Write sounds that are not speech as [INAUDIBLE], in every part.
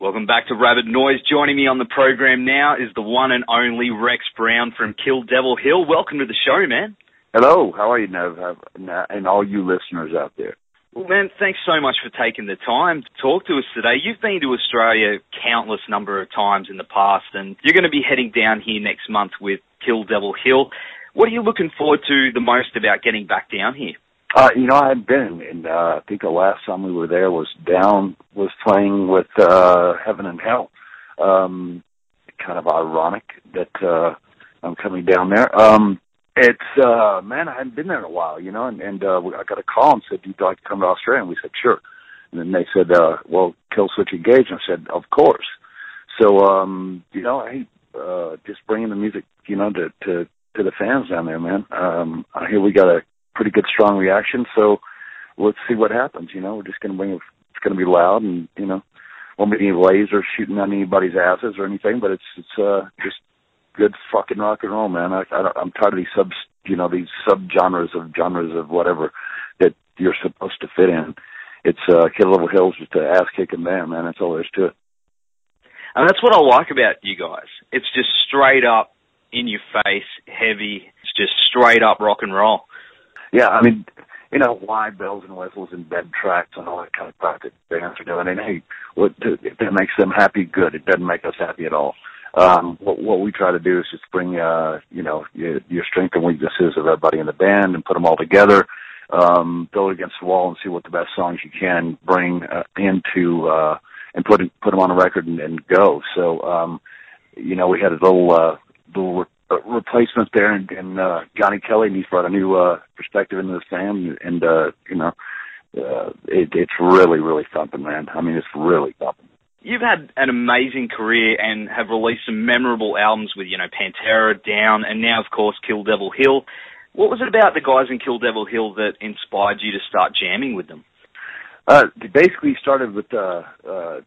Welcome back to Rabbit Noise. Joining me on the program now is the one and only Rex Brown from Kill Devil Hill. Welcome to the show, man. Hello, how are you, Nev, and all you listeners out there? Well, man, thanks so much for taking the time to talk to us today. You've been to Australia countless number of times in the past, and you're going to be heading down here next month with Kill Devil Hill. What are you looking forward to the most about getting back down here? Uh, you know, I had been, and uh, I think the last time we were there was down was playing with uh, Heaven and Hell. Um, kind of ironic that uh, I'm coming down there. Um, it's uh, man, I hadn't been there in a while, you know, and, and uh, I got a call and said, Do "You'd like to come to Australia?" And we said, "Sure." And then they said, uh, "Well, Killswitch Engage." And I said, "Of course." So, um, you know, I uh, just bringing the music, you know, to to to the fans down there, man. Um, hear we got a pretty good strong reaction. So let's see what happens. You know, we're just going to bring it. It's going to be loud, and you know, won't be any lasers shooting on anybody's asses or anything. But it's it's uh just good fucking rock and roll, man. I, I I'm tired of these sub, you know, these sub genres of genres of whatever that you're supposed to fit in. It's uh, Kill Devil Hills just an ass kicking band, man. That's all there is to it. And that's what I like about you guys. It's just straight up in your face, heavy. It's just straight up rock and roll yeah, I mean, you know, why bells and whistles and bed tracks and all that kind of crap that bands are doing. And hey, what if that makes them happy, good. It doesn't make us happy at all. Um, what, what we try to do is just bring, uh, you know, your, your strength and weaknesses of everybody in the band and put them all together, um, it against the wall and see what the best songs you can bring uh, into, uh, and put put them on a record and, and go. So, um, you know, we had a little, uh, little replacement there, and, and uh, Johnny Kelly, and he's brought a new uh, perspective into the band, and uh, you know, uh, it, it's really, really thumping, man. I mean, it's really thumping. You've had an amazing career and have released some memorable albums with, you know, Pantera, Down, and now, of course, Kill Devil Hill. What was it about the guys in Kill Devil Hill that inspired you to start jamming with them? Uh, basically started with, uh, uh,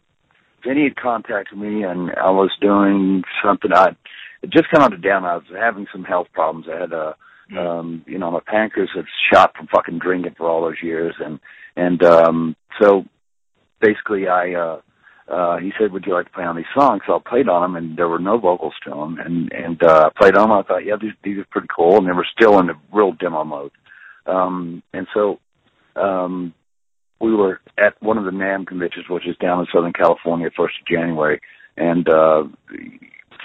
Vinny had contacted me and I was doing something I it just come out to down. I was having some health problems. I had a, mm. um, you know, my pancreas had shot from fucking drinking for all those years, and and um, so basically, I. uh uh he said, "Would you like to play on these songs?" So I played on them, and there were no vocals to them, and and uh played on them. I thought, yeah, these these are pretty cool, and they were still in the real demo mode. Um And so, um we were at one of the NAMM conventions, which is down in Southern California, first of January, and uh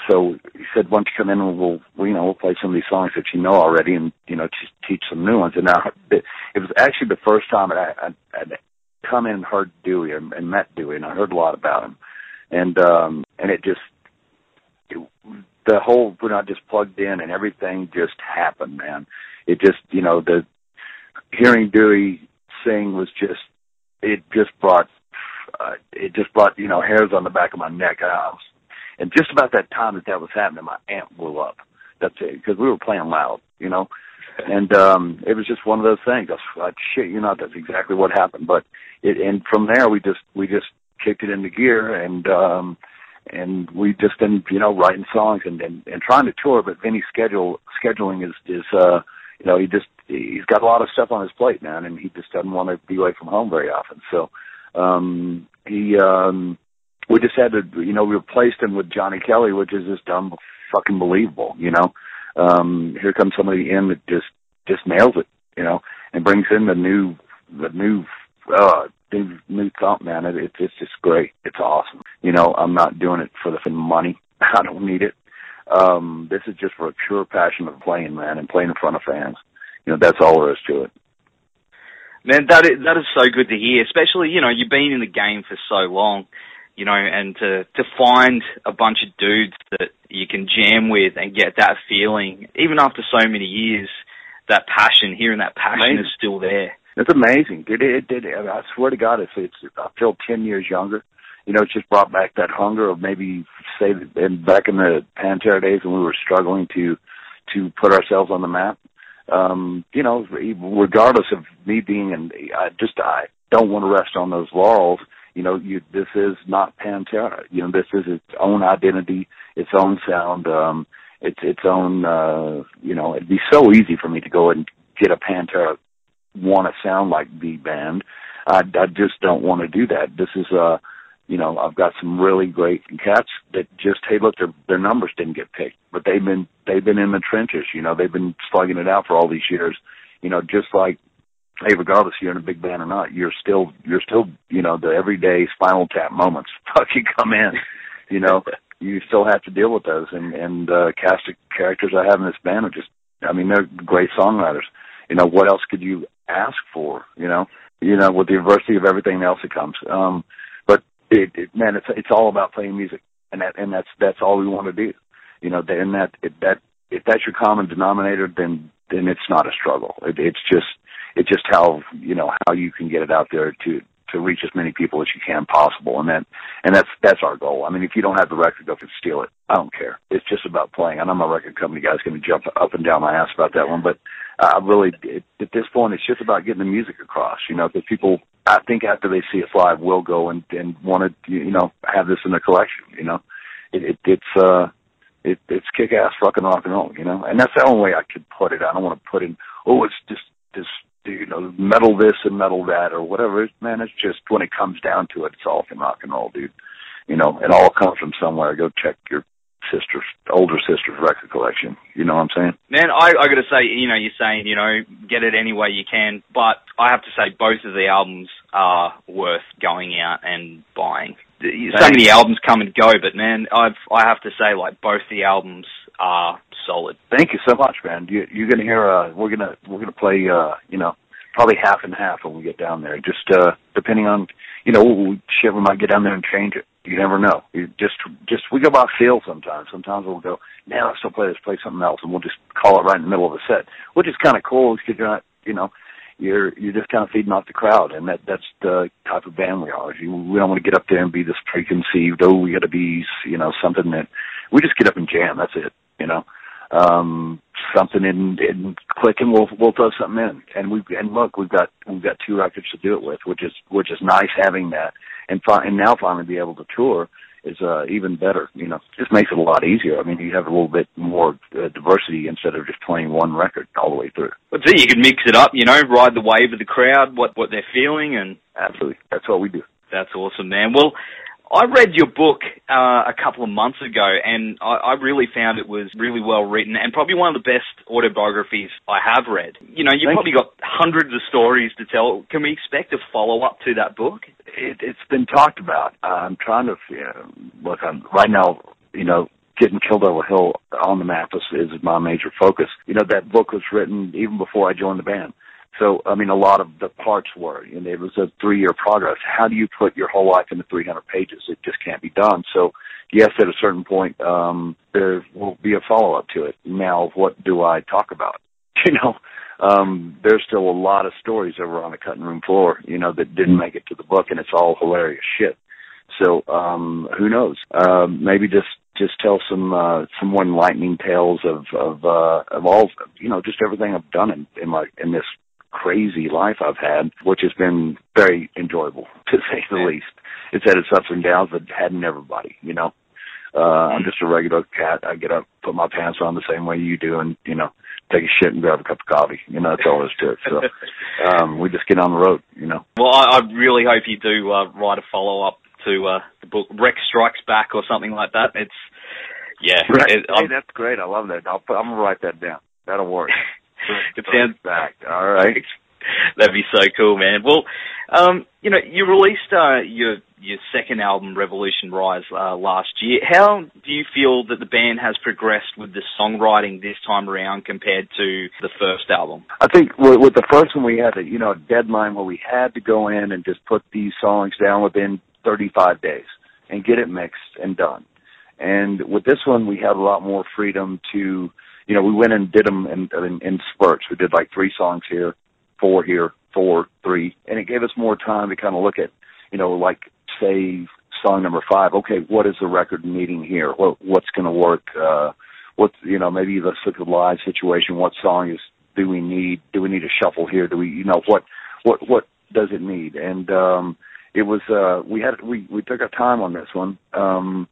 so he said, "Why don't you come in and we'll, you know, we'll play some of these songs that you know already, and you know, just teach some new ones." And now it was actually the first time I, I, I'd come in and heard Dewey and, and met Dewey, and I heard a lot about him, and um, and it just it, the whole we're not just plugged in, and everything just happened, man. It just you know the hearing Dewey sing was just it just brought uh, it just brought you know hairs on the back of my neck. I was and just about that time that that was happening, my amp blew up. That's it, because we were playing loud, you know. [LAUGHS] and um it was just one of those things. I was shit, you know, that's exactly what happened. But it, and from there, we just we just kicked it into gear, and um and we just been you know writing songs and and, and trying to tour. But Vinny's schedule scheduling is is uh you know he just he's got a lot of stuff on his plate, man, and he just doesn't want to be away from home very often. So um he um we just had to, you know, we replaced him with Johnny Kelly, which is just dumb, fucking believable, you know. Um, here comes somebody in that just just nails it, you know, and brings in the new the new uh new new thump, man. It, it it's just great. It's awesome. You know, I'm not doing it for the money. [LAUGHS] I don't need it. Um, this is just for a pure passion of playing, man, and playing in front of fans. You know, that's all there is to it. Man, that is that is so good to hear. Especially, you know, you've been in the game for so long you know, and to to find a bunch of dudes that you can jam with and get that feeling, even after so many years, that passion, hearing that passion amazing. is still there. It's amazing. It, it, it, I swear to God, it's, it's I feel ten years younger, you know, it just brought back that hunger of maybe say and back in the Pantera days when we were struggling to to put ourselves on the map. Um, you know, regardless of me being and I just I don't want to rest on those laurels. You know, you this is not Pantera. You know, this is its own identity, its own sound, um, its its own. uh You know, it'd be so easy for me to go and get a Pantera want to sound like the band. I, I just don't want to do that. This is uh you know, I've got some really great cats that just hey look their their numbers didn't get picked, but they've been they've been in the trenches, you know, they've been slugging it out for all these years. You know, just like hey, regardless you're in a big band or not, you're still you're still you know the everyday Spinal Tap moments [LAUGHS] fucking come in. You know, [LAUGHS] you still have to deal with those, and and uh, cast of characters I have in this band are just I mean they're great songwriters. You know, what else could you ask for? You know, you know with the adversity of everything else that comes. Um, but it, it man, it's it's all about playing music, and that and that's that's all we want to do. You know, and that it, that if that's your common denominator, then then it's not a struggle. It, it's just it's just how you know how you can get it out there to to reach as many people as you can possible, and that and that's that's our goal. I mean, if you don't have the record, go and steal it. I don't care. It's just about playing. I know my record company guy's going to jump up and down my ass about that one, but I really it, at this point it's just about getting the music across. You know, because people I think after they see us live will go and and want to you know have this in their collection. You know, it, it it's uh it, it's kick ass fucking rock and roll, you know, and that's the only way I could put it. I don't want to put in, oh, it's just this you know, metal this and metal that or whatever. Man, it's just when it comes down to it, it's all from rock and roll, dude. You know, it all comes from somewhere. Go check your sister's older sister's record collection. You know what I'm saying? Man, I I got to say, you know, you're saying, you know, get it any way you can, but I have to say both of the albums are worth going out and buying. So many albums come and go, but man, I've I have to say, like both the albums are solid. Thank you so much, man. You, you're gonna hear. Uh, we're gonna we're gonna play. Uh, you know, probably half and half when we get down there. Just uh, depending on, you know, shit, we might get down there and change it. You never know. You just just we go by feel sometimes. Sometimes we'll go, man, let's still play this, play something else, and we'll just call it right in the middle of a set, which is kind of cool because you're not, you know, you're you're just kind of feeding off the crowd, and that that's the type of band we are. You, we don't want to get up there and be this preconceived. Oh, we got to be, you know, something that we just get up and jam. That's it, you know um, something in, in click and we'll we'll throw something in. And we and look, we've got we've got two records to do it with, which is which is nice having that. And fi- and now finally be able to tour is uh, even better. You know, just makes it a lot easier. I mean, you have a little bit more uh, diversity instead of just playing one record all the way through. But see, you can mix it up. You know, ride the wave of the crowd, what what they're feeling, and absolutely, that's what we do. That's awesome, man. Well, I read your book uh, a couple of months ago, and I, I really found it was really well written, and probably one of the best autobiographies I have read. You know, you've Thank probably you. got hundreds of stories to tell. Can we expect a follow up to that book? It, it's been talked about. I'm trying to you know, look. I'm right now. You know, getting Kill Devil Hill on the map is, is my major focus. You know, that book was written even before I joined the band. So, I mean, a lot of the parts were, and it was a three-year progress. How do you put your whole life into 300 pages? It just can't be done. So, yes, at a certain point, um, there will be a follow-up to it. Now, what do I talk about? [LAUGHS] You know, um, there's still a lot of stories over on the cutting room floor, you know, that didn't make it to the book, and it's all hilarious shit. So, um, who knows? Um, maybe just just tell some uh, some more enlightening tales of of uh, of all you know, just everything I've done in, in my in this crazy life I've had, which has been very enjoyable [LAUGHS] to say the least. It's had its ups and downs, but hadn't everybody, you know. Uh, I'm just a regular cat. I get up, put my pants on the same way you do, and you know, take a shit and grab a cup of coffee. You know, that's all there is to it. So [LAUGHS] um, we just get on the road. You know. Well, I, I really hope you do uh, write a follow up to uh, the book Rex Strikes Back or something like that. It's yeah, Right. it, hey, that's great. I love that. I'll put, I'm gonna write that down. That'll work. [LAUGHS] it sounds back. All right. That'd be so cool, man. Well, um, you know, you released uh, your your second album, Revolution Rise, uh, last year. How do you feel that the band has progressed with the songwriting this time around compared to the first album? I think with, with the first one we had a you know a deadline where we had to go in and just put these songs down within 35 days and get it mixed and done. And with this one, we had a lot more freedom to, you know, we went and did them in, in, in spurts. We did like three songs here, four here, four, three, and it gave us more time to kind of look at, you know, like say song number five. Okay, what is the record needing here? What what's going to work? Uh, what you know, maybe let's look at the live situation. What song is do we need? Do we need a shuffle here? Do we you know what what what does it need? And um, it was uh, we had we we took our time on this one. Um,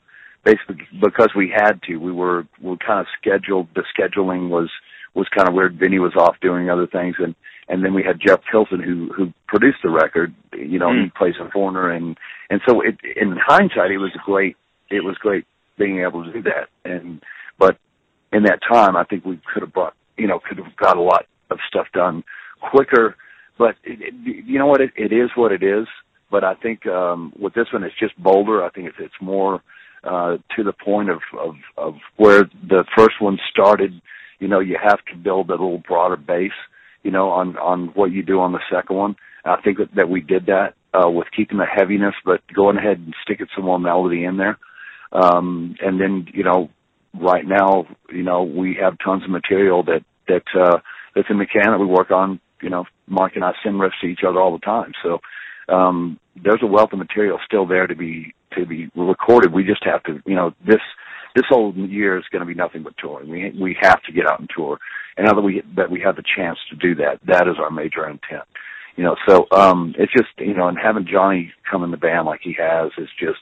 basically because we had to. We were we kind of scheduled. The scheduling was was kind of weird. Vinny was off doing other things, and and then we had Jeff Pilson who who produced the record. You know, mm. he plays a Foreigner, and and so it, in hindsight, it was great. It was great being able to do that. And but in that time, I think we could have brought you know could have got a lot of stuff done quicker. But it, it, you know what? It, it is what it is. But I think um, with this one, it's just bolder. I think it's it's more uh, to the point of, of of where the first one started. You know, you have to build a little broader base you know, on on what you do on the second one. I think that, that we did that uh, with keeping the heaviness, but going ahead and sticking some more melody in there. Um, and then, you know, right now, you know, we have tons of material that that uh, that's in the can that we work on. You know, Mark and I send riffs to each other all the time. So um, there's a wealth of material still there to be to be recorded. We just have to, you know, this this whole year is going to be nothing but touring. We we have to get out and tour, and now that we that we have the chance to do that, that is our major intent. You know, so um, it's just you know, and having Johnny come in the band like he has is just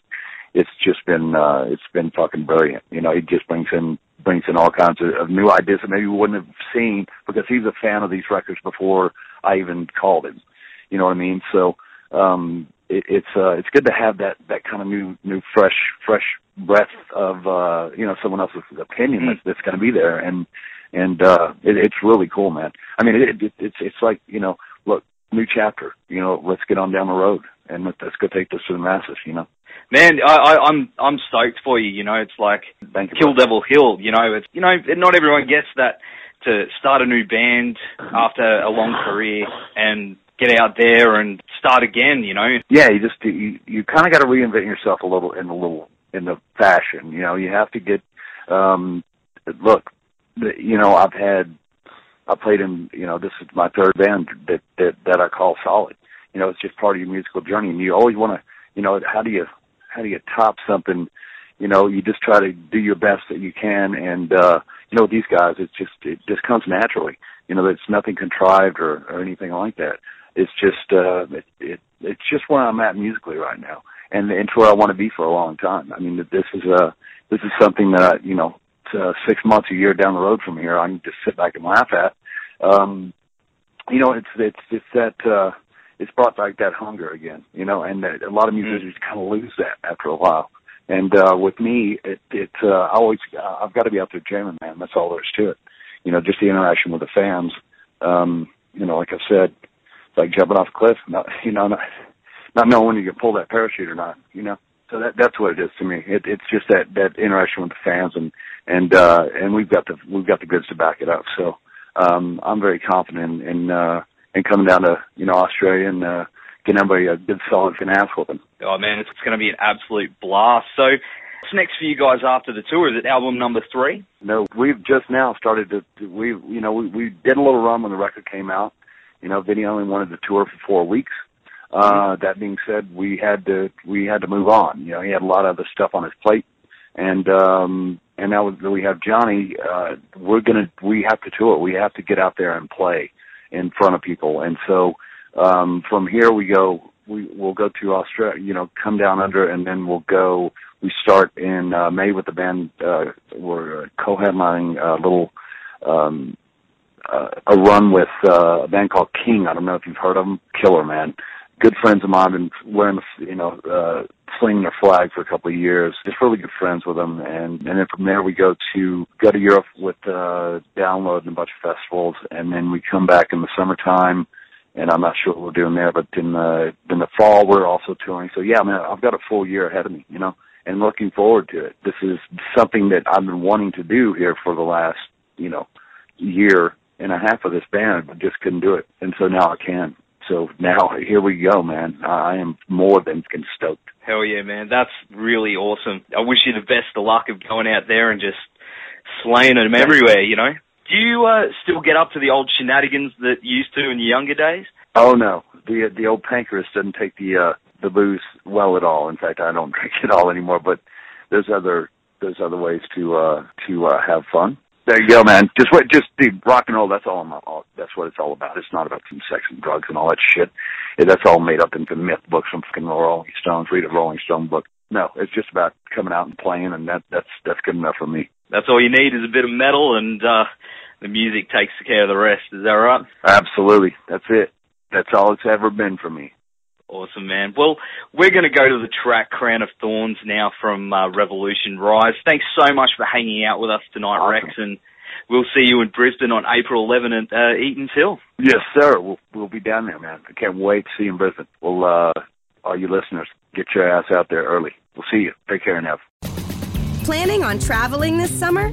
it's just been uh, it's been fucking brilliant. You know, he just brings in brings in all kinds of, of new ideas that maybe we wouldn't have seen because he's a fan of these records before I even called him. You know what I mean? So um, it, it's uh, it's good to have that that kind of new new fresh fresh breath of uh, you know someone else's opinion mm-hmm. that's, that's going to be there, and and uh, it, it's really cool, man. I mean, it, it, it's it's like you know, look, new chapter. You know, let's get on down the road and let, let's go take this to the masses. You know. Man, I, I, I'm I'm stoked for you. You know, it's like Thank you, Kill Devil Hill. You know, it's you know, not everyone gets that to start a new band after a long career and get out there and start again. You know. Yeah, you just you you kind of got to reinvent yourself a little in a little in the fashion. You know, you have to get. um Look, you know, I've had. I played in. You know, this is my third band that that that I call solid. You know, it's just part of your musical journey, and you always want to. You know, how do you how do you top something? You know, you just try to do your best that you can, and uh, you know, these guys, it's just it just comes naturally. You know, it's nothing contrived or or anything like that. It's just uh, it, it it's just where I'm at musically right now and it's where I want to be for a long time. I mean, this is a uh, this is something that I, you know, uh, six months, a year down the road from here, I can just sit back and laugh at. Um, you know, it's it's it's that uh, it's brought back that hunger again. You know, and that a lot of musicians mm. kind of lose that after a while. And uh, with me, it it uh, I always I've got to be out there jamming, man. That's all there is to it. You know, just the interaction with the fans. Um, you know, like I said, it's like jumping off a cliff. Not, [LAUGHS] you know, not, not knowing when you can pull that parachute or not, you know. So that that's what it is to me. It, it's just that that interaction with the fans and and uh and we've got the we've got the goods to back it up. So um I'm very confident in in, uh, in coming down to you know Australia and uh, getting everybody a good solid finance with them. Oh man, it's, it's going to be an absolute blast. So what's next for you guys after the tour? Is it album number three? No, we've just now started to, to we you know we, we did a little run when the record came out. You know, Vinny only wanted to tour for four weeks. Uh, that being said, we had to we had to move on. You know, he had a lot of other stuff on his plate, and um, and now we have Johnny. Uh, we're gonna we have to tour. We have to get out there and play in front of people. And so um, from here we go. We we'll go to Australia. You know, come down under, and then we'll go. We start in uh, May with the band. Uh, we're co-headlining a little. Um, uh, a run with uh, a band called King. I don't know if you've heard of them. Killer man. Good friends of mine been wearing you know uh slinging their flag for a couple of years. Just really good friends with them and and then from there we go to go to europe with uh download and a bunch of festivals. And then we come back in the summertime. And i'm not sure what we're doing there but in the in the fall we're also touring. So yeah i mean i've got a full year ahead of me you know and looking forward to it. This is something that i've been wanting to do here for the last you know year and a half of this band but just couldn't do it and so now i can so now here we go, man. I am more than stoked. Hell yeah, man. That's really awesome. I wish you the best of luck of going out there and just slaying them everywhere, you know? Do you uh, still get up to the old shenanigans that you used to in your younger days? Oh no, the the old pancreas doesn't take the uh the booze well at all. In fact, I don't [LAUGHS] drink it all anymore. But there's other there's other ways to uh to uh have fun. There you go, man. Just what, just the rock and roll. That's all. I'm, all that's what it's all about. It's not about some sex and drugs and all that shit. That's all made up into myth books from fucking Rolling Stones. Read a Rolling Stone book. No, it's just about coming out and playing, and that that's that's good enough for me. That's all you need is a bit of metal, and uh the music takes care of the rest. Is that right? Absolutely. That's it. That's all it's ever been for me. Awesome, man. Well, we're going to go to the track Crown of Thorns now from uh, Revolution Rise. Thanks so much for hanging out with us tonight, Awesome. Rex, and we'll see you in Brisbane on April 11 at uh, Eatons Hill. Yes, sir. We'll we'll be down there, man. I can't wait to see you in Brisbane. Well, uh, all you listeners, get your ass out there early. We'll see you. Take care now. Planning on traveling this summer?